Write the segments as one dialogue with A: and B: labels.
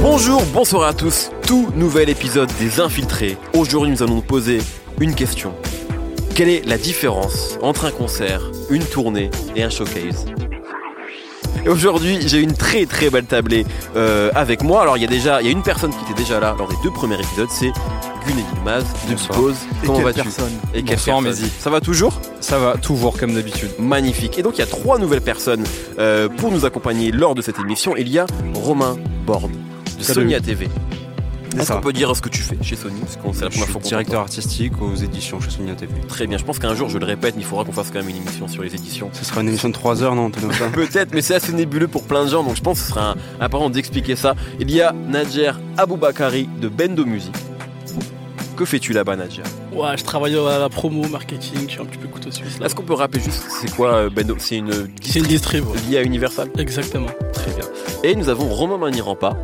A: Bonjour, bonsoir à tous, tout nouvel épisode des Infiltrés. Aujourd'hui nous allons nous poser une question. Quelle est la différence entre un concert, une tournée et un showcase? Et aujourd'hui, j'ai une très très belle tablée euh, avec moi. Alors, il y a déjà, y a une personne qui était déjà là lors des deux premiers épisodes, c'est Gun Maz de. Pause. Comment vas-tu Et quelle
B: Mehdi.
A: Ça va toujours
B: Ça va, toujours comme d'habitude.
A: Magnifique. Et donc, il y a trois nouvelles personnes euh, pour nous accompagner lors de cette émission. Il y a Romain Borde de
C: Salut.
A: Sonia TV. Est-ce qu'on peut dire ce que tu fais chez Sony Parce c'est la première fois
C: directeur artistique aux éditions chez Sonia TV.
A: Très bien. Je pense qu'un jour, je le répète, mais il faudra qu'on fasse quand même une émission sur les éditions.
C: Ce sera une émission de 3 heures, non
A: Peut-être, mais c'est assez nébuleux pour plein de gens, donc je pense que ce sera important d'expliquer ça. Il y a Nadjer Aboubakari de Bendo Music. Que fais-tu là-bas, Nadjer
D: Ouais, je travaille à la promo, marketing, je suis un petit peu couteau suisse là.
A: Est-ce qu'on peut rappeler juste c'est quoi euh, Bendo C'est une
D: C'est une distrib, ouais.
A: liée à Universal
D: Exactement.
A: Très bien. Et nous avons Romain Manirampa,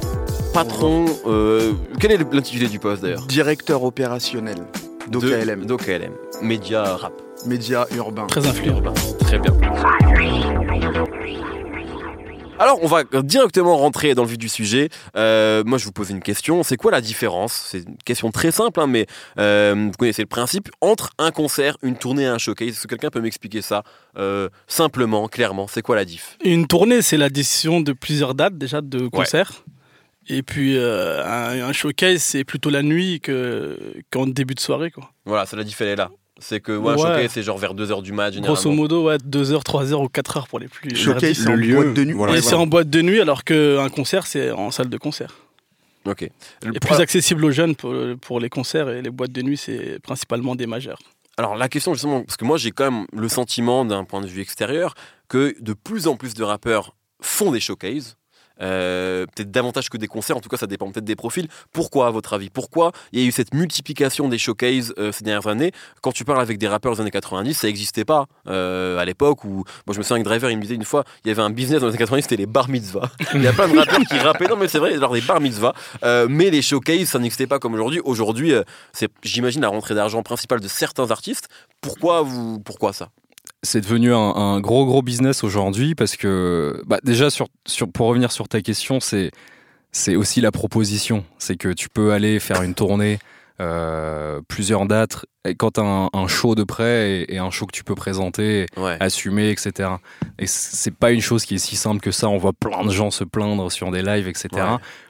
A: patron. euh, quel est l'intitulé du poste d'ailleurs
E: Directeur opérationnel d'OKLM,
A: De- D'OKLM. Média rap.
E: média urbain.
D: Très influent.
A: Urbain. Très bien. Alors, on va directement rentrer dans le vif du sujet. Euh, moi, je vous pose une question. C'est quoi la différence? C'est une question très simple, hein, mais euh, vous connaissez le principe entre un concert, une tournée et un showcase. Est-ce que quelqu'un peut m'expliquer ça euh, simplement, clairement? C'est quoi la diff?
D: Une tournée, c'est l'addition de plusieurs dates déjà de concerts. Et puis un, un showcase, c'est plutôt la nuit que- qu'en début de soirée. Quoi.
A: Voilà, c'est la diff, elle est là. C'est que ouais, un
D: Ouais.
A: showcase, c'est genre vers 2h du match.
D: Grosso modo, ouais, 2h, 3h ou 4h pour les plus.
E: Showcase, c'est en
C: le lieu,
E: boîte de nuit.
C: voilà.
D: Et
E: Ouais,
D: c'est en boîte de nuit, alors qu'un concert, c'est en salle de concert.
A: Ok. Le-
D: Et plus accessible aux jeunes pour, pour les concerts et les boîtes de nuit, c'est principalement des majeurs.
A: Alors la question justement, parce que moi j'ai quand même le sentiment d'un point de vue extérieur que de plus en plus de rappeurs font des showcases. Euh, peut-être davantage que des concerts, en tout cas ça dépend peut-être des profils. Pourquoi à votre avis Pourquoi il y a eu cette multiplication des showcases euh, ces dernières années? Quand tu parles avec des rappeurs des années 90, ça n'existait pas euh, à l'époque où, moi je me souviens avec Driver, il me disait une fois, il y avait un business dans les années 90, c'était les bar mitzvahs. il y a plein de rappeurs qui rappaient, non mais c'est vrai, alors des bar mitzvahs, mais les showcases ça n'existait pas comme aujourd'hui. Aujourd'hui, c'est j'imagine la rentrée d'argent principale de certains artistes. Pourquoi vous, pourquoi ça?
B: C'est devenu un, un gros gros business aujourd'hui parce que bah, déjà sur, sur, pour revenir sur ta question, c'est c'est aussi la proposition. C'est que tu peux aller faire une tournée, euh, plusieurs dates, et quand tu as un, un show de près et, et un show que tu peux présenter,
A: Ouais.
B: assumer, etc. Et c'est pas une chose qui est si simple que ça. On voit plein de gens se plaindre sur des lives, etc.
A: Ouais.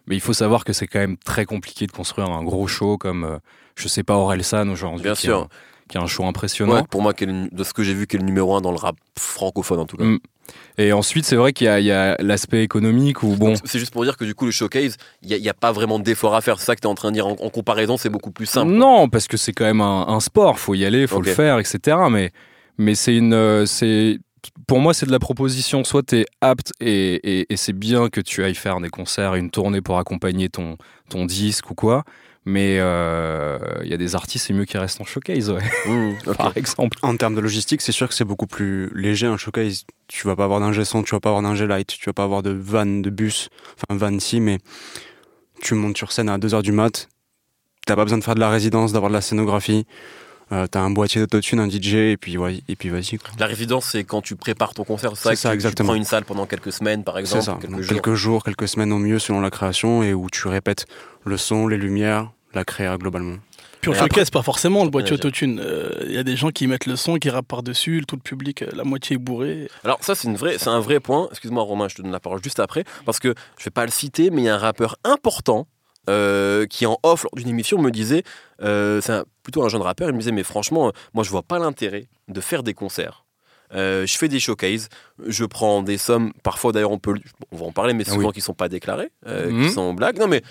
B: Mais il faut savoir que c'est quand même très compliqué de construire un gros show comme, euh, je sais pas, Orelsan aujourd'hui.
A: Bien sûr.
B: un- qui a un show impressionnant.
A: Ouais, pour moi, de ce que j'ai vu, qui est le numéro un dans le rap francophone en tout cas.
B: Mm. Et ensuite, c'est vrai qu'il y a, il l'aspect économique bon,
A: C'est juste pour dire que du coup, le showcase, il n'y a, il pas vraiment d'effort à faire. C'est ça que tu es en train de dire. En, en comparaison, c'est beaucoup plus simple.
B: non, parce que c'est quand même un, un sport, faut y aller, faut
A: Ok.
B: le faire, etc. Mais, mais c'est une, euh, c'est, pour moi, c'est de la proposition. Soit tu es apte et, et- et c'est bien que tu ailles faire des concerts, une tournée pour accompagner ton, ton disque ou quoi. Mais euh, il y a des artistes, c'est mieux qu'ils restent en showcase, ouais,
A: Mm, ok.
B: par exemple.
C: En termes de logistique, c'est sûr que c'est beaucoup plus léger un showcase. Tu vas pas avoir d'ingé son, tu vas pas avoir d'ingé light, tu vas pas avoir de van, de bus, enfin van si, mais tu montes sur scène à 2h du mat, t'as pas besoin de faire de la résidence, d'avoir de la scénographie, euh, t'as un boîtier d'autotune, un DJ, et puis, ouais, et puis vas-y.
A: La résidence, c'est quand tu prépares ton concert.
C: C'est
A: que
C: ça,
A: tu- Tu
C: exactement.
A: prends une salle pendant quelques semaines, par
C: C'est
A: exemple.
C: ça,
A: Quelques
C: Donc,
A: jours.
C: quelques jours, quelques semaines au mieux selon la création, et où tu répètes le son, les lumières, la créa globalement.
D: Puis en
A: Et
D: showcase, pas forcément le boîtier autotune. Il y a des gens qui mettent le son, qui rappent par-dessus, tout le public, euh, la moitié est bourré.
A: Alors ça c'est une vraie, c'est un vrai point. Excuse-moi Romain, je te donne la parole juste après parce que je vais pas le citer, mais il y a un rappeur important euh, qui en off lors d'une émission me disait, euh, c'est plutôt un jeune rappeur, il me disait mais franchement, euh, moi je vois pas l'intérêt de faire des concerts. Je fais des showcases, je prends des sommes, parfois d'ailleurs on peut, on va en parler, mais
B: Ah
A: souvent
B: oui.
A: qui sont pas déclarées, euh,
B: Mhm.
A: qui sont en blague. Non mais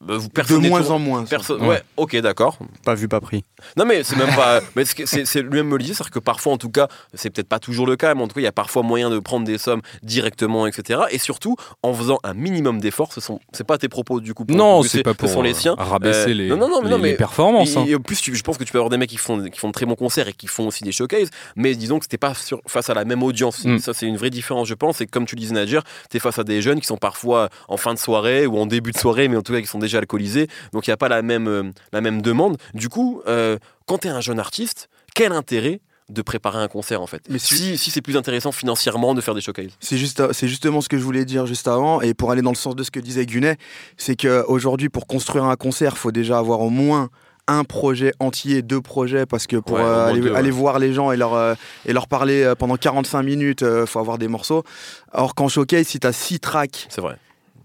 A: bah, vous
E: De moins en moins.
B: Ouais.
A: ouais, ok, d'accord.
C: Pas vu, pas pris.
A: Non mais c'est même pas. mais c'est- lui-même me le disait, c'est-à-dire que parfois, en tout cas, c'est peut-être pas toujours le cas, mais en tout cas, il y a parfois moyen de prendre des sommes directement, etc. Et surtout, en faisant un minimum d'efforts. Ce sont, c'est pas tes propos du coup. pour
B: Non, c'est pas pour
A: Ce sont les
B: euh,
A: siens.
B: rabaisser
A: Euh,
B: les,
A: non, non, non, mais
B: les,
A: non, mais-
B: les performances. hein.
A: Et, et en plus, tu- je pense que tu peux avoir des mecs qui font, qui font de très bons concerts et qui font aussi des showcases, mais disons que c'était pas sur, face à la même audience.
B: Mm.
A: Ça, c'est une vraie différence, je pense. Et comme tu disais, Nadir, tu es face à des jeunes qui sont parfois en fin de soirée ou en début de soirée, mais en tout cas qui sont déjà alcoolisés. Donc il n'y a pas la même, euh, la même demande. Du coup, euh, quand tu es un jeune artiste, quel intérêt de préparer un concert en fait?
E: Mais si-
A: c'est plus intéressant financièrement de faire des showcases.
E: C'est juste, c'est justement ce que je voulais dire juste avant, et pour aller dans le sens de ce que disait Gunet, c'est qu'aujourd'hui, pour construire un concert, il faut déjà avoir au moins un projet entier, deux projets, parce que pour
A: Ouais,
E: euh, aller,
A: deux, ouais.
E: aller voir les gens et leur, euh, et leur parler euh, pendant 45 minutes, il faut avoir des morceaux. Alors qu'en showcase, si tu as six tracks
A: C'est vrai.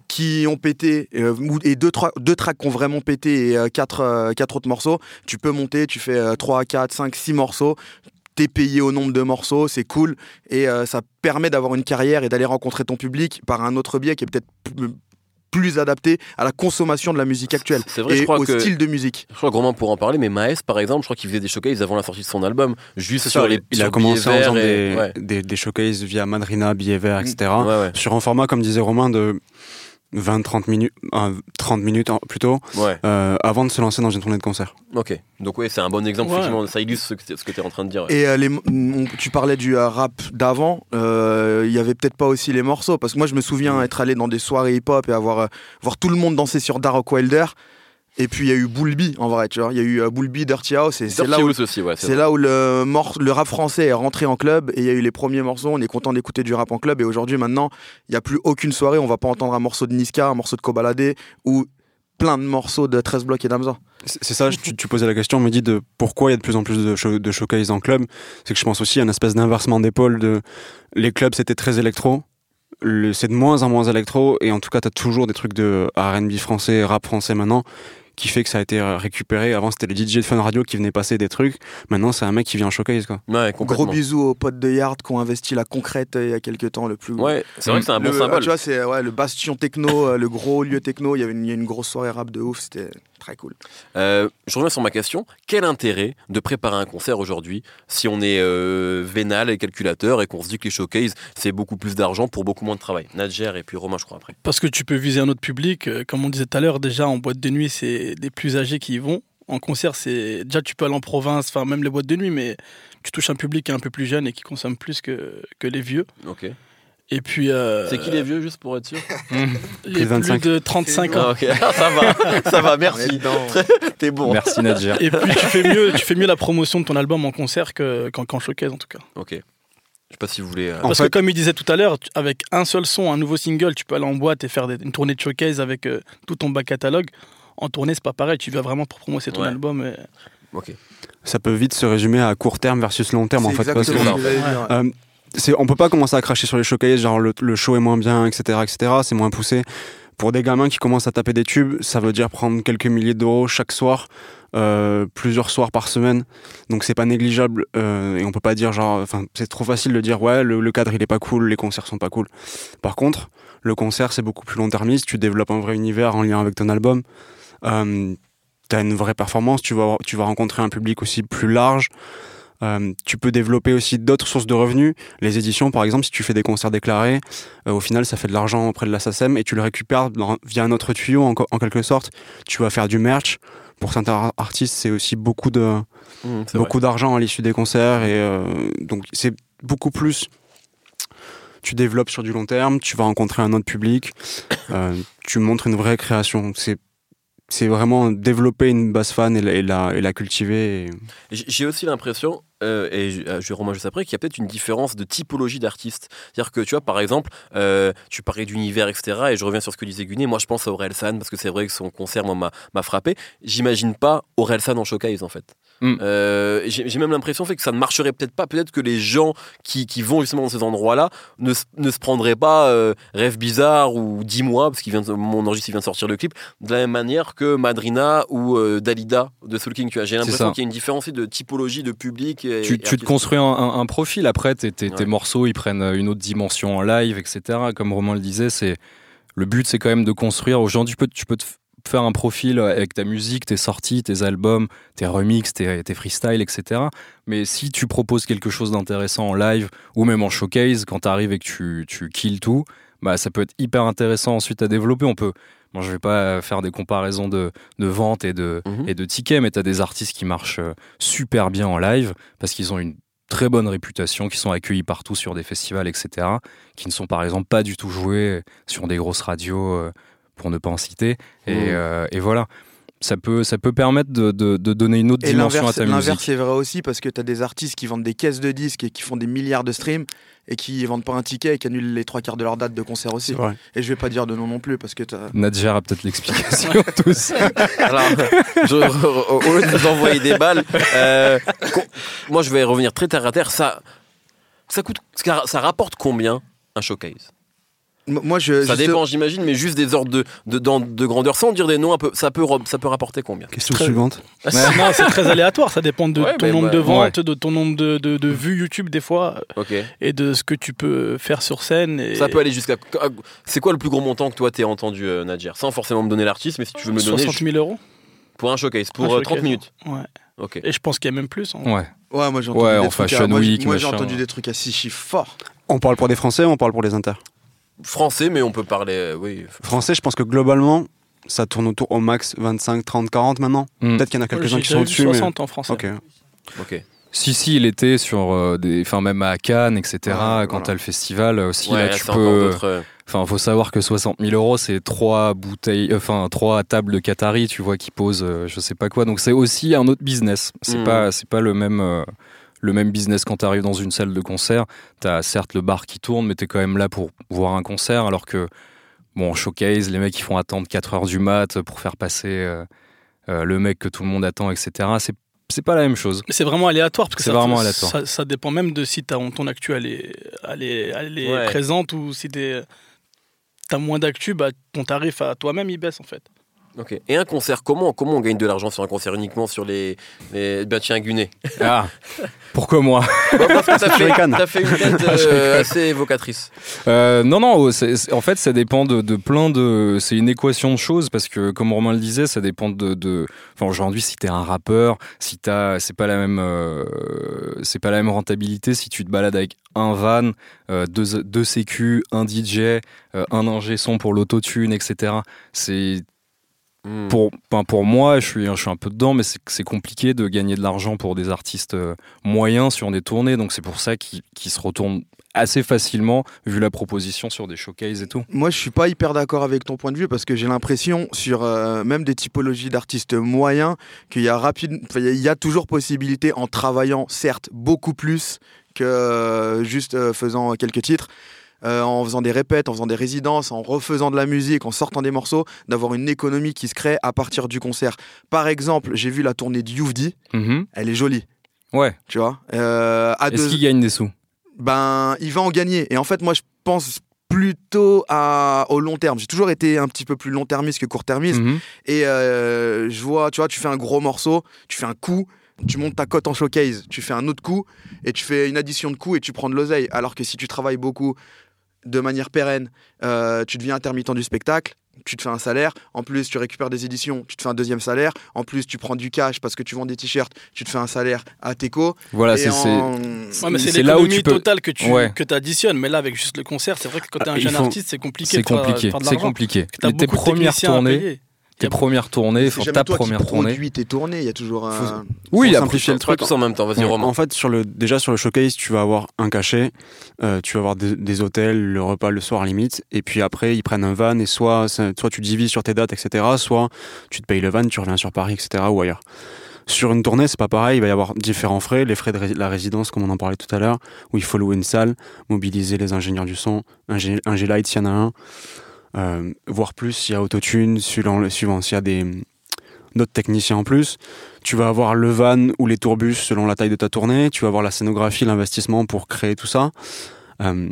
E: qui ont pété, et deux, tra- deux tracks qui ont vraiment pété, et euh, quatre, quatre autres morceaux, tu peux monter, tu fais euh, 3, 4, 5, 6 morceaux, t'es payé au nombre de morceaux, c'est cool, et ça permet d'avoir une carrière et d'aller rencontrer ton public par un autre biais qui est peut-être plus adapté à la consommation de la musique actuelle
A: C'est vrai, je
E: et
A: crois
E: au
A: que.
E: style de musique.
A: Je crois que Romain pourra en parler, mais Maes, par exemple, je crois qu'il faisait des showcases avant la sortie de son album. Juste sur
C: ça,
A: les.
C: il
A: sur
C: a commencé en
A: billets
C: faisant des,
A: Ouais.
C: des, des showcases via Madrina, billets verts, etc.
A: Ouais, ouais.
C: Sur un format, comme disait Romain, de 20-30 minutes, euh, 30 minutes plutôt,
A: Ouais,
C: euh, avant de se lancer dans une tournée de concert.
A: ok. Donc, ouais, c'est un bon exemple,
D: Ouais.
A: effectivement. Ça illustre ce que tu es en train de dire. ouais.
E: Et euh, les, on- tu parlais du euh, rap d'avant, euh, il y avait peut-être pas aussi les morceaux, parce que moi je me souviens être allé dans des soirées hip-hop et avoir euh, voir tout le monde danser sur Dark Wilder. Et puis il y a eu Bulby en vrai, tu vois. Il y a eu euh, Bulby, Dirty House, et c'est là où
A: aussi, ouais.
E: C'est là où le, mor- le rap français est rentré en club et il y a eu les premiers morceaux. On est content d'écouter du rap en club. Et aujourd'hui, maintenant, il n'y a plus aucune soirée. On va pas entendre un morceau de Niska, un morceau de Kobalade ou plein de morceaux de 13 blocs et d'Amza.
C: C'est ça, tu, tu posais la question, on me dit de pourquoi il y a de plus en plus de, show, de showcases en club. C'est que je pense aussi à une espèce d'inversement d'épaule de les clubs c'était très électro. Le- C'est de moins en moins électro et en tout cas tu as toujours des trucs de R&B français, rap français maintenant qui fait que ça a été euh, récupéré. Avant c'était les DJ de Fun Radio qui venaient passer des trucs. Maintenant c'est un mec qui vient en showcase quoi.
A: Ouais.
E: Gros bisous aux potes de Yard qui ont investi la concrète euh, il y a quelques temps. Le plus
A: Ouais, c'est vrai que c'est un bon
E: Le-
A: symbole.
E: Tu vois, c'est ouais, le bastion techno, euh, le gros lieu techno. Il y avait une, il y a une grosse soirée rap de ouf. C'était très cool.
A: Euh, je reviens sur ma question. Quel intérêt de préparer un concert aujourd'hui si on est euh, vénal et calculateur et qu'on se dit que les showcases, c'est beaucoup plus d'argent pour beaucoup moins de travail? Nadjer et puis Romain, je crois, après.
D: Parce que tu peux viser un autre public. euh, Comme on disait tout à l'heure, déjà en boîte de nuit, c'est des plus âgés qui y vont. En concert, c'est déjà tu peux aller en province, enfin même les boîtes de nuit, mais tu touches un public qui est un peu plus jeune et qui consomme plus que, que les vieux.
A: Ok.
D: Et puis. euh,
A: C'est qui les vieux, juste pour être sûr
D: Les
C: Plus de 25.
D: plus de 35 ans.
A: Ah, ok. Ça va, ça va, merci. T'es bon.
B: Merci Nadjer.
D: Et puis tu fais mieux, tu fais mieux la promotion de ton album en concert que- qu'en qu'en showcase en tout cas.
A: Ok. Je sais pas si vous voulez. euh,
C: En
D: Parce
C: fait-
D: que comme il disait tout à l'heure, avec un seul son, un nouveau single, tu peux aller en boîte et faire des- une tournée de showcase avec euh, tout ton back catalogue. En tournée, c'est pas pareil. Tu vas vraiment pour promouvoir ton
A: Ouais.
D: album. et-
A: Ok.
C: Ça peut vite se résumer à court terme versus long terme en fait. parce que-
E: ouais.
C: Euh, on peut pas commencer à cracher sur les showcases, genre le, show est moins bien, etc., etc. C'est moins poussé. Pour des gamins qui commencent à taper des tubes, ça veut dire prendre quelques milliers d'euros chaque soir, euh, plusieurs soirs par semaine. Donc c'est pas négligeable euh, et on peut pas dire genre, enfin c'est trop facile de dire ouais le, cadre il est pas cool, les concerts sont pas cool. Par contre, le concert c'est beaucoup plus long-termiste. Tu développes un vrai univers en lien avec ton album. Euh, T'as une vraie performance, tu vas, tu vas rencontrer un public aussi plus large. Euh, tu peux développer aussi d'autres sources de revenus. Les éditions, par exemple, si tu fais des concerts déclarés, euh, au final, ça fait de l'argent auprès de la SACEM et tu le récupères dans- via un autre tuyau, en, quelque sorte. Tu vas faire du merch. Pour certains ar- artistes, c'est aussi beaucoup de
A: Mmh,
C: beaucoup d'argent à l'issue des concerts et euh, donc c'est beaucoup plus. Tu développes sur du long terme, tu vas rencontrer un autre public, tu montres une vraie création. C'est c'est vraiment développer une base fan et la, et la, et la cultiver. et-
A: J'ai aussi l'impression, euh, et je euh, vais juste après, qu'il y a peut-être une différence de typologie d'artistes. C'est-à-dire que tu vois, par exemple, euh, tu parlais d'univers, etc. Et je reviens sur ce que disait Gunet. Moi, je pense à Aurel San parce que c'est vrai que son concert m'a m'a frappé. J'imagine pas Aurel San en showcase en fait.
B: Mm.
A: Euh, J'ai même l'impression fait que ça ne marcherait peut-être pas. Peut-être que les gens qui, qui vont justement dans ces endroits-là ne, ne se prendraient pas euh, Rêve Bizarre ou Dis-moi, parce qu'il vient de- mon enregistre vient de sortir le clip, de la même manière que Madrina ou euh, Dalida de Soul King. J'ai l'impression qu'il y a une différence de typologie de public. Et,
B: tu,
A: et
B: tu te construis un, un- un profil. Après, tes, tes- morceaux, ils prennent une autre dimension en live, etc. Comme Romain le disait, c'est le but, c'est quand même de construire. Aujourd'hui, tu peux, tu peux te faire un profil avec ta musique, tes sorties, tes albums, tes remixes, tes, tes freestyles, etc. Mais si tu proposes quelque chose d'intéressant en live ou même en showcase, quand tu arrives et que tu, tu kills tout, bah, ça peut être hyper intéressant ensuite à développer. On peut. Bon, je vais pas faire des comparaisons de, de vente et de,
A: Mhm.
B: et de tickets, mais tu as des artistes qui marchent euh, super bien en live parce qu'ils ont une très bonne réputation, qui sont accueillis partout sur des festivals, etc., qui ne sont par exemple pas du tout joués sur des grosses radios, euh, pour ne pas en citer. Et,
A: Mhm.
B: euh, et voilà. ça peut, ça peut permettre de, de- de donner une autre
E: Et
B: dimension à
E: l'inverse
B: ta
E: l'inverse,
B: musique.
E: c'est vrai aussi parce que tu as des artistes qui vendent des caisses de disques et qui font des milliards de streams et qui vendent pas un ticket et qui annulent les trois quarts de leur date de concert aussi. Et je vais pas dire de nom non plus parce que t'as-
B: Nadjer a peut-être l'explication tous.
A: Alors, je, au lieu de nous envoyer des balles, euh, moi je vais revenir très terre à terre. Ça, ça coûte, ça ça rapporte combien un showcase?
E: Moi je
A: Ça
E: juste-
A: dépend, j'imagine, mais juste des ordres de, de, grandeur, sans dire des noms, un peu, ça peut, ça peut rapporter combien?
C: Question
D: Très-
C: suivante.
D: non, c'est très aléatoire. Ça dépend de
A: Ouais,
D: ton nombre
A: bah,
D: de ventes, de ton nombre de, de, de vues YouTube des fois, et de ce que tu peux faire sur scène. Et
A: Ça peut aller jusqu'à. C'est quoi le plus gros montant que toi t'es entendu, euh, Nadjer Sans forcément me donner l'artiste, mais si tu veux me donner
D: 60 000 euros.
A: pour un showcase, pour
D: Un
A: euh,
D: showcase.
A: 30 minutes.
D: Ouais.
A: Ok.
D: Et je pense qu'il y a même plus. hein.
B: Ouais.
E: Ouais, moi j'ai entendu
B: Ouais,
E: des
B: en
E: trucs. À- moi, j'ai-
B: Week,
E: moi j'ai
B: machin,
E: entendu
B: ouais.
E: des trucs à six chiffres forts.
C: On parle pour des Français ou on parle pour les Inter
A: Français, mais on peut parler. euh, oui.
C: Français, je pense que globalement, ça tourne autour au max 25, 30, 40 maintenant.
B: Mm.
C: Peut-être qu'il y en a quelques-uns qui sont au-dessus. Mais...
D: 60 en français.
C: Ok.
A: Ok.
B: Si, si, il était sur des. Enfin, même à Cannes, etc.
E: Ouais,
B: quand
E: voilà.
B: t'as le festival aussi,
A: Ouais,
B: là, tu peux.
A: euh,
B: Enfin, faut savoir que 60 000 euros, c'est trois bouteilles, euh, enfin trois tables de Qatari, tu vois, qui posent, euh, je sais pas quoi. Donc c'est aussi un autre business. C'est
A: Mhm.
B: pas, c'est pas le même, euh, le même business quand t'arrives dans une salle de concert. T'as certes le bar qui tourne, mais t'es quand même là pour voir un concert, alors que bon, en showcase, les mecs ils font attendre 4 heures du mat pour faire passer euh, euh, le mec que tout le monde attend, etc. C'est, c'est pas la même chose.
D: Mais c'est vraiment aléatoire parce que ça,
B: vraiment aléatoire.
D: Ça, ça dépend même de si t'as- ton actu elle est, elle est, elle est
A: Ouais.
D: présente ou si t'es- t'as moins d'actu, bah, ton tarif à toi-même il baisse en fait.
A: Ok. Et un concert, comment, comment on gagne de l'argent sur un concert uniquement sur les. les... Ben tiens, Gunet.
B: Ah, pourquoi moi?
A: Bah, parce que t'as fait,
C: Shuriken.
A: t'as fait une tête euh, assez évocatrice.
B: Euh, non, non, c'est- en fait, ça dépend de, de plein de. C'est une équation de choses parce que, comme Romain le disait, ça dépend de. de enfin, aujourd'hui, si t'es un rappeur, si t'as. C'est pas la même. euh, c'est pas la même rentabilité si tu te balades avec un van, deux, deux sécu, un DJ, un ingé son pour l'autotune, etc. C'est
A: Hmm.
B: pour, enfin, pour moi, je suis, je suis un peu dedans, mais c'est compliqué de gagner de l'argent pour des artistes euh, moyens sur des tournées. Donc c'est pour ça qu'ils se retournent assez facilement, vu la proposition sur des showcases et tout.
E: Moi, je suis pas hyper d'accord avec ton point de vue parce que j'ai l'impression sur euh, même des typologies d'artistes moyens qu'il y a rapide, y a- il y a toujours possibilité en travaillant certes beaucoup plus que euh, juste euh, faisant quelques titres. Euh, en faisant des répètes, en faisant des résidences, en refaisant de la musique, en sortant des morceaux, d'avoir une économie qui se crée à partir du concert. Par exemple, j'ai vu la tournée de Youvdi, elle est jolie,
B: Ouais.
E: tu vois. Euh, à
B: Est-ce
E: deux-
B: qu'ils gagnent des sous?
E: Ben, il va en gagner. Et en fait, moi, je pense plutôt à, au long terme. J'ai toujours été un petit peu plus long-termiste que court-termiste.
B: Mhm.
E: Et euh, je vois, tu vois, tu fais un gros morceau, tu fais un coup, tu montes ta cote en showcase, tu fais un autre coup, et tu fais une addition de coups et tu prends de l'oseille. Alors que si tu travailles beaucoup de manière pérenne, euh, tu deviens intermittent du spectacle, tu te fais un salaire, en plus tu récupères des éditions, tu te fais un deuxième salaire, en plus tu prends du cash parce que tu vends des t-shirts, tu te fais un salaire à Teco.
B: Voilà, c'est. c'est-
E: en-
D: Ouais,
B: là où
D: l'économie
B: tu peux-
D: totale que tu
B: Ouais.
D: que additionnes. Mais là, avec juste le concert, c'est vrai que quand t'es
C: Ah,
D: un
C: il
D: jeune
C: faut-
D: artiste, c'est compliqué.
B: C'est
D: faire-
B: compliqué. C'est compliqué.
D: T'as
B: Mais tes
D: beaucoup de
B: premières tournées,
D: payer.
B: Tes premières tournées, enfin ta
E: toi
B: première
E: qui
B: tournée.
E: produis tes tournées, il y a toujours un...
C: Faut-
B: Oui,
C: simplifier le truc.
A: tous en même temps, vas-y,
B: Ouais.
A: Romain.
C: En fait, sur le, déjà sur le showcase, tu vas avoir un cachet, euh, tu vas avoir des, des hôtels, le repas le soir limite, et puis après ils prennent un van et soit, soit tu divises sur tes dates, etc. Soit tu te payes le van, tu reviens sur Paris, etc. ou ailleurs. Sur une tournée, c'est pas pareil, il va y avoir différents frais, les frais de ré- la résidence, comme on en parlait tout à l'heure, où il faut louer une salle, mobiliser les ingénieurs du son, un G-Light s'il y en a un, euh, voir plus s'il y a autotune, suivant, suivant s'il y a des d'autres techniciens en plus. Tu vas avoir le van ou les tourbus selon la taille de ta tournée. Tu vas avoir la scénographie, l'investissement pour créer tout ça. Euh,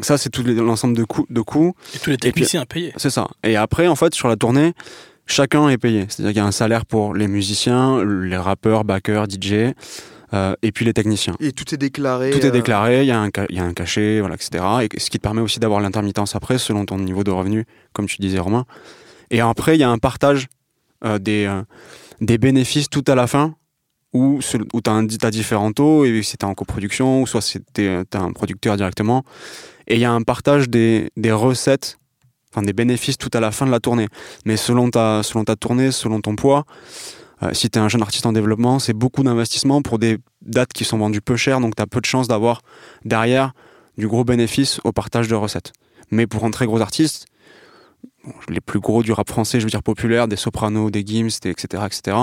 C: ça, c'est tout l'ensemble de coûts. De coûts.
D: Et tous les
C: puis-
D: techniciens à payer.
C: C'est ça. Et après, en fait, sur la tournée, chacun est payé. C'est-à-dire qu'il y a un salaire pour les musiciens, les rappeurs, backers, DJ, euh, et puis les techniciens.
E: Et tout est déclaré.
C: Tout
E: euh,
C: est déclaré, il y, a un ca- il y a un cachet, voilà, etc. Et ce qui te permet aussi d'avoir l'intermittence après, selon ton niveau de revenu, comme tu disais, Romain. Et après, il y a un partage euh, des, euh, des bénéfices tout à la fin, où, tu as, différents taux, et si tu en coproduction, ou soit si tu as un producteur directement. Et il y a un partage des, des recettes, enfin des bénéfices tout à la fin de la tournée. Mais selon ta, selon ta tournée, selon ton poids, euh, si tu es un jeune artiste en développement, c'est beaucoup d'investissement pour des dates qui sont vendues peu cher, donc tu as peu de chances d'avoir derrière du gros bénéfice au partage de recettes. Mais pour un très gros artiste, les plus gros du rap français, je veux dire populaire, des Sopranos, des Gims, etc., etc.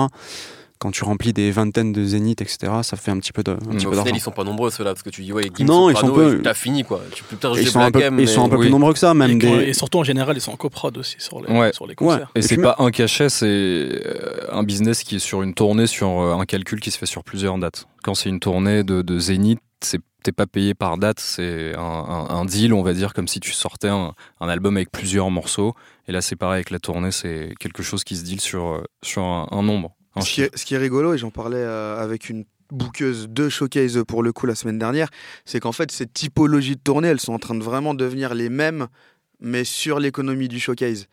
C: Quand tu remplis des vingtaines de Zénith, etc., ça fait un petit peu de- un petit peu
A: final, ils sont pas nombreux ceux-là parce que tu dis ouais, Gims,
C: Non, ils sont peu-
A: T'as fini quoi. Tu peux peut-être
C: Ils sont un peu,
A: M,
C: ils sont un peu
B: oui.
C: plus nombreux que ça, même
D: et,
C: des.
D: et surtout en général, ils sont en coprod aussi sur les,
B: Ouais.
D: sur les concerts.
B: Et,
C: Et
B: c'est pas un cachet, c'est euh, un business qui est sur une tournée, sur euh, un calcul qui se fait sur plusieurs dates. Quand c'est une tournée de, de Zénith, c'est t'es pas payé par date, c'est un, un- un deal, on va dire, comme si tu sortais un, un album avec plusieurs morceaux. Et là, c'est pareil avec la tournée, c'est quelque chose qui se deal sur, euh, sur un, un nombre.
E: Ce qui, est, ce qui est rigolo, et j'en parlais euh, avec une bouqueuse de showcase pour le coup la semaine dernière, c'est qu'en fait, ces typologies de tournées, elles sont en train de vraiment devenir les mêmes, mais sur l'économie du showcase.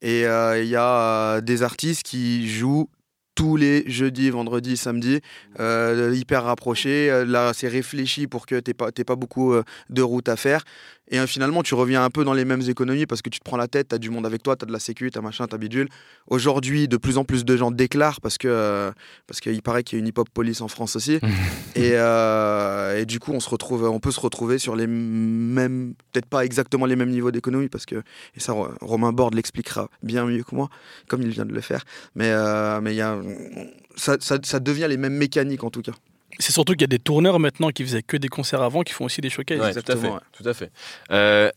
E: Et euh, il y a euh, des artistes qui jouent tous les jeudis, vendredis, samedis, euh, hyper rapprochés. Là, c'est réfléchi pour que tu n'aies pas, pas beaucoup euh, de route à faire. Et euh, finalement, tu reviens un peu dans les mêmes économies parce que tu te prends la tête, tu as du monde avec toi, tu as de la sécu, tu as machin, tu as bidule. Aujourd'hui, de plus en plus de gens déclarent parce que euh, parce qu'il paraît qu'il y a une hip-hop police en France aussi. et, euh, et du coup, on, se retrouve, on peut se retrouver sur les mêmes, peut-être pas exactement les mêmes niveaux d'économie parce que, et ça, Ro- Romain Borde l'expliquera bien mieux que moi, comme il vient de le faire. Mais mais y a, ça, ça, ça devient les mêmes mécaniques en tout cas.
D: C'est surtout qu'il y a des tourneurs maintenant qui faisaient que des concerts avant, qui font aussi des showcases.
A: Ouais, tout à fait.
E: Ouais.
A: Tout à fait. Euh,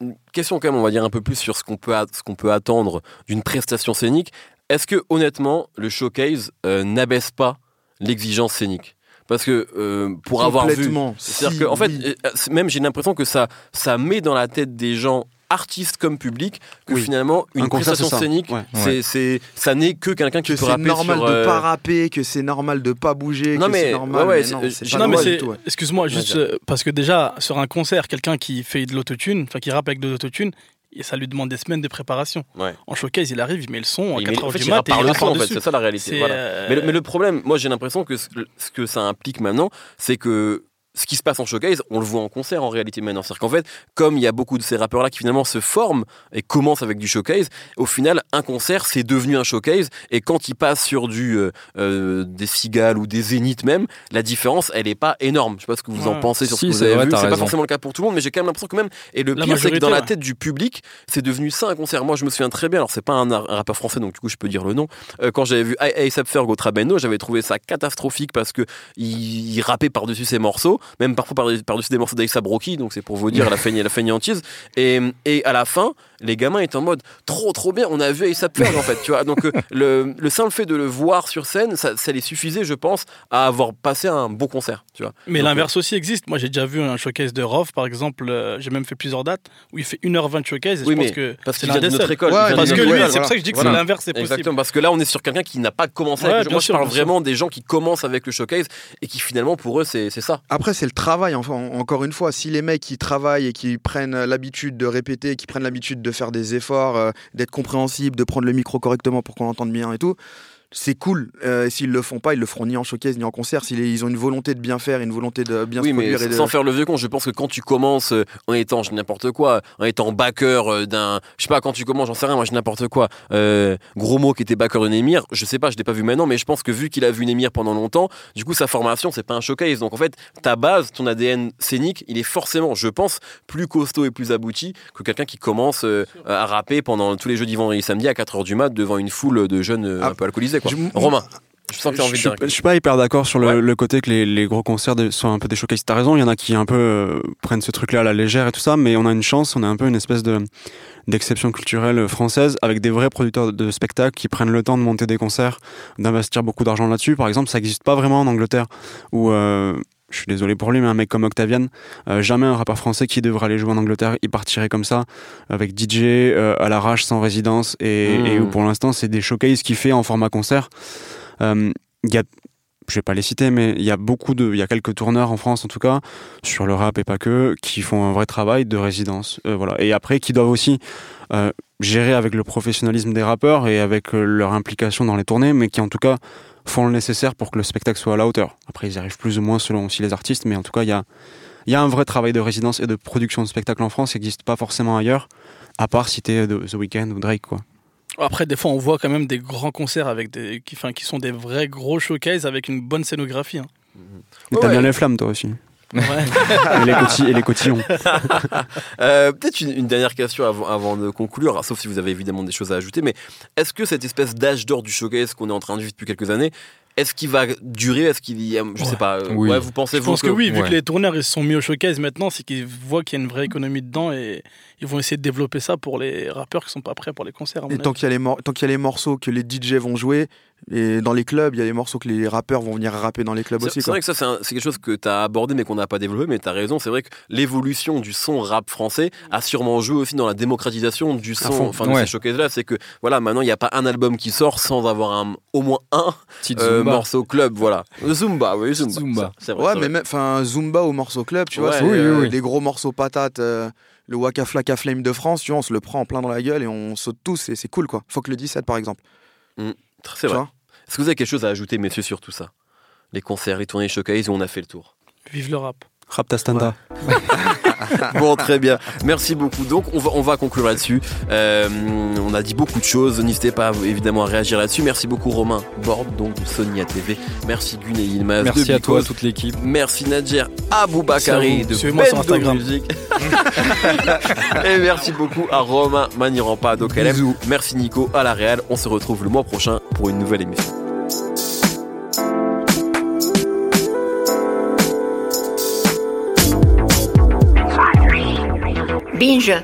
A: une question quand même, on va dire un peu plus sur ce qu'on peut, a- ce qu'on peut attendre d'une prestation scénique. Est-ce que honnêtement, le showcase euh, n'abaisse pas l'exigence scénique? Parce que euh, pour avoir vu, c'est-à-dire
E: Si,
A: que en fait,
E: oui.
A: même j'ai l'impression que ça, ça met dans la tête des gens artistes comme public que
C: Oui.
A: finalement une
C: Un concert,
A: prestation
C: ça.
A: scénique
C: Ouais.
A: c'est, c'est- ça n'est que quelqu'un qui
E: que
A: peut
E: c'est normal
A: sur,
E: de
A: euh,
E: pas rapper, que c'est normal de pas bouger,
A: Non,
E: que
A: mais-
E: c'est normal.
A: ouais, ouais,
E: mais non,
A: c'est-
E: c'est
A: je-
E: pas
D: non, mais
E: normal
D: c'est.
E: du tout, ouais.
D: Excuse-moi, juste
A: Ouais,
D: euh, parce que déjà, sur un concert, quelqu'un qui fait de l'autotune, enfin qui rappe avec de l'autotune, et ça lui demande des semaines de préparation.
A: Ouais.
D: En showcase, il arrive, il met le son à
A: il
D: 4
A: met- en
D: heures du
A: il
D: mat
A: par le son en fait,
D: par-dessus.
A: c'est ça la réalité. Voilà.
D: euh,
A: Mais le, mais le problème, moi j'ai l'impression que ce, ce que ça implique maintenant, c'est que ce qui se passe en showcase, on le voit en concert en réalité maintenant. C'est-à-dire qu'en fait, comme il y a beaucoup de ces rappeurs-là qui finalement se forment et commencent avec du showcase, au final, un concert, c'est devenu un showcase. Et quand ils passent sur du, euh, euh, des cigales ou des zéniths même, la différence, elle n'est pas énorme. Je sais pas ce que vous en pensez sur
B: Si,
A: ce que vous avez
B: vrai,
A: vu. C'est pas forcément le cas pour tout le monde, mais j'ai quand même l'impression que même. Et le
D: La
A: pire, c'est que dans la tête du public, c'est devenu ça un concert. Moi, je me souviens très bien. Alors, c'est pas un, un rappeur français, donc du coup, je peux dire le nom. Euh, quand j'avais vu A$AP Ferg au Trabendo, j'avais trouvé ça catastrophique parce que il, il rappait par-dessus ses morceaux, même parfois par- par-dessus des morceaux d'Aïssa Broki, donc c'est pour vous dire la, feign- la feignantise. Et, et à la fin, les gamins étaient en mode trop trop bien, on a vu A$AP Ferg en fait, tu vois. Donc euh, le, le simple fait de le voir sur scène, ça, ça les suffisait, je pense, à avoir passé un bon concert, tu vois.
D: Mais l'inverse aussi existe. Moi, j'ai déjà vu un showcase de Rof, par exemple. euh, j'ai même fait plusieurs dates où il fait 1h20 de showcase. Et
A: Oui,
D: je
A: mais
D: pense que
A: Parce
D: c'est
A: qu'il vient de notre école.
E: Ouais,
D: Parce que lui, c'est pour ça que je dis que
A: Voilà.
D: c'est l'inverse, c'est possible.
A: Exactement, parce que là on est sur quelqu'un qui n'a pas commencé
D: Ouais,
A: avec le
D: bien
A: Moi
D: sûr,
A: je parle
D: sûr.
A: vraiment des gens qui commencent avec le showcase et qui finalement pour eux c'est c'est ça.
E: Après, c'est le travail. Enfin, en- encore une fois, si les mecs qui travaillent et qui prennent l'habitude de répéter, qui prennent l'habitude de faire des efforts, euh, d'être compréhensibles, de prendre le micro correctement pour qu'on entende bien et tout, c'est cool. Euh, s'ils le font pas, ils le feront ni en showcase ni en concert. S'ils ils ont une volonté de bien faire, une volonté de bien
A: oui
E: se
A: mais
E: produire et de...
A: sans faire le vieux con, je pense que quand tu commences euh, en étant je n'importe quoi, en étant backer euh, d'un, je sais pas quand tu commences, j'en sais rien, moi je n'importe quoi. Euh, gros mot qui était backer d'un émir, je sais pas, je l'ai pas vu maintenant, mais je pense que vu qu'il a vu une émir pendant longtemps, du coup sa formation c'est pas un showcase. Donc en fait ta base, ton ADN scénique, il est forcément, je pense, plus costaud et plus abouti que quelqu'un qui commence à rapper pendant tous les jeudis, vendredis, samedis à 4h du mat devant une foule de jeunes
E: Ah,
A: un peu alcoolisés quoi.
E: Je-
A: Romain, je sens que
C: Je
A: envie
C: suis,
A: de dire.
C: je suis pas hyper d'accord sur le,
A: Ouais.
C: le côté que les, les gros concerts de- soient un peu des showcases. T'as raison, il y en a qui un peu euh, prennent ce truc-là à la légère et tout ça, mais on a une chance, on a un peu une espèce de d'exception culturelle française avec des vrais producteurs de spectacles qui prennent le temps de monter des concerts, d'investir beaucoup d'argent là-dessus. Par exemple, ça n'existe pas vraiment en Angleterre où euh, je suis désolé pour lui, mais un mec comme Octavian, euh, jamais un rappeur français qui devrait aller jouer en Angleterre, il partirait comme ça, avec DJ euh, à l'arrache, sans résidence, et,
A: Mmh.
C: et où pour l'instant c'est des showcases qu'il fait en format concert. Euh, Il y a, je vais pas les citer, mais il y a beaucoup de, il y a quelques tourneurs en France en tout cas, sur le rap et pas que, qui font un vrai travail de résidence. Euh, voilà. Et après, qui doivent aussi euh, gérer avec le professionnalisme des rappeurs et avec euh, leur implication dans les tournées, mais qui en tout cas font le nécessaire pour que le spectacle soit à la hauteur. Après, ils y arrivent plus ou moins selon aussi les artistes, mais en tout cas, il y a, y a un vrai travail de résidence et de production de spectacle en France qui n'existe pas forcément ailleurs, à part citer The Weeknd ou Drake, quoi.
D: Après, des fois, on voit quand même des grands concerts avec des, qui, qui sont des vrais gros showcases avec une bonne scénographie. hein.
C: Mais t'as
A: Ouais.
C: bien les flammes, toi aussi.
D: Ouais.
C: et, les coti- et les cotillons.
A: Euh, Peut-être une, une dernière question avant, avant de conclure, sauf si vous avez évidemment des choses à ajouter, mais est-ce que cette espèce d'âge d'or du showcase qu'on est en train de vivre depuis quelques années, est-ce qu'il va durer Est-ce qu'il y a, je sais
D: Ouais.
A: pas, euh,
B: Oui.
A: ouais, vous pensez
D: Je pense que oui, vu
B: ouais.
D: que les tourneurs ils se sont mis au showcase maintenant, c'est qu'ils voient qu'il y a une vraie économie dedans et ils vont essayer de développer ça pour les rappeurs qui sont pas prêts pour les concerts.
E: Et tant qu'il y, a les tant qu'il y a les morceaux que les DJ vont jouer, et dans les clubs, il y a les morceaux que les rappeurs vont venir rapper dans les clubs aussi.
A: c'est vrai que ça, c'est quelque chose que tu as abordé mais qu'on n'a pas développé, mais tu as raison. C'est vrai que l'évolution du son rap français a sûrement joué aussi dans la démocratisation du son, enfin de
B: Ouais.
A: ces showcases-là. C'est que voilà, maintenant, il n'y a pas un album qui sort sans avoir un, au moins un
B: Petite
A: euh,
B: Zumba.
A: morceau club. Voilà. Zumba, oui, Zumba.
B: Zumba.
A: C'est vrai.
E: Ouais,
A: c'est
E: mais même, enfin, Zumba au morceau club, tu vois,
A: Ouais.
E: c'est
B: Oui, oui,
E: euh,
B: oui.
E: des gros morceaux patates, euh, le Waka Flocka Flame de France, tu vois, on se le prend en plein dans la gueule et on saute tous et c'est cool quoi. Faut que le 17 par exemple.
A: C'est
E: tu
A: vrai. Est-ce que vous avez quelque chose à ajouter, messieurs, sur tout ça? Les concerts, les tournées, les showcases, où on a fait le tour?
D: Vive le rap.
C: Rapta Standa.
A: Bon, très bien. Merci beaucoup. Donc, on va, on va conclure là-dessus. Euh, on a dit beaucoup de choses. N'hésitez pas, évidemment, à réagir là-dessus. Merci beaucoup, Romain Borde, donc de Sonia TV. Merci, Gun et.
B: Merci
A: de
B: à toi, toute l'équipe.
A: Merci, Nadjer Aboubakari de
D: Suivez-moi sur
A: Bendo
D: Instagram.
A: Music. et merci beaucoup à Romain Manirampa d'Okalem. Merci, Nico, à la Real. On se retrouve le mois prochain pour une nouvelle émission.
F: Binja?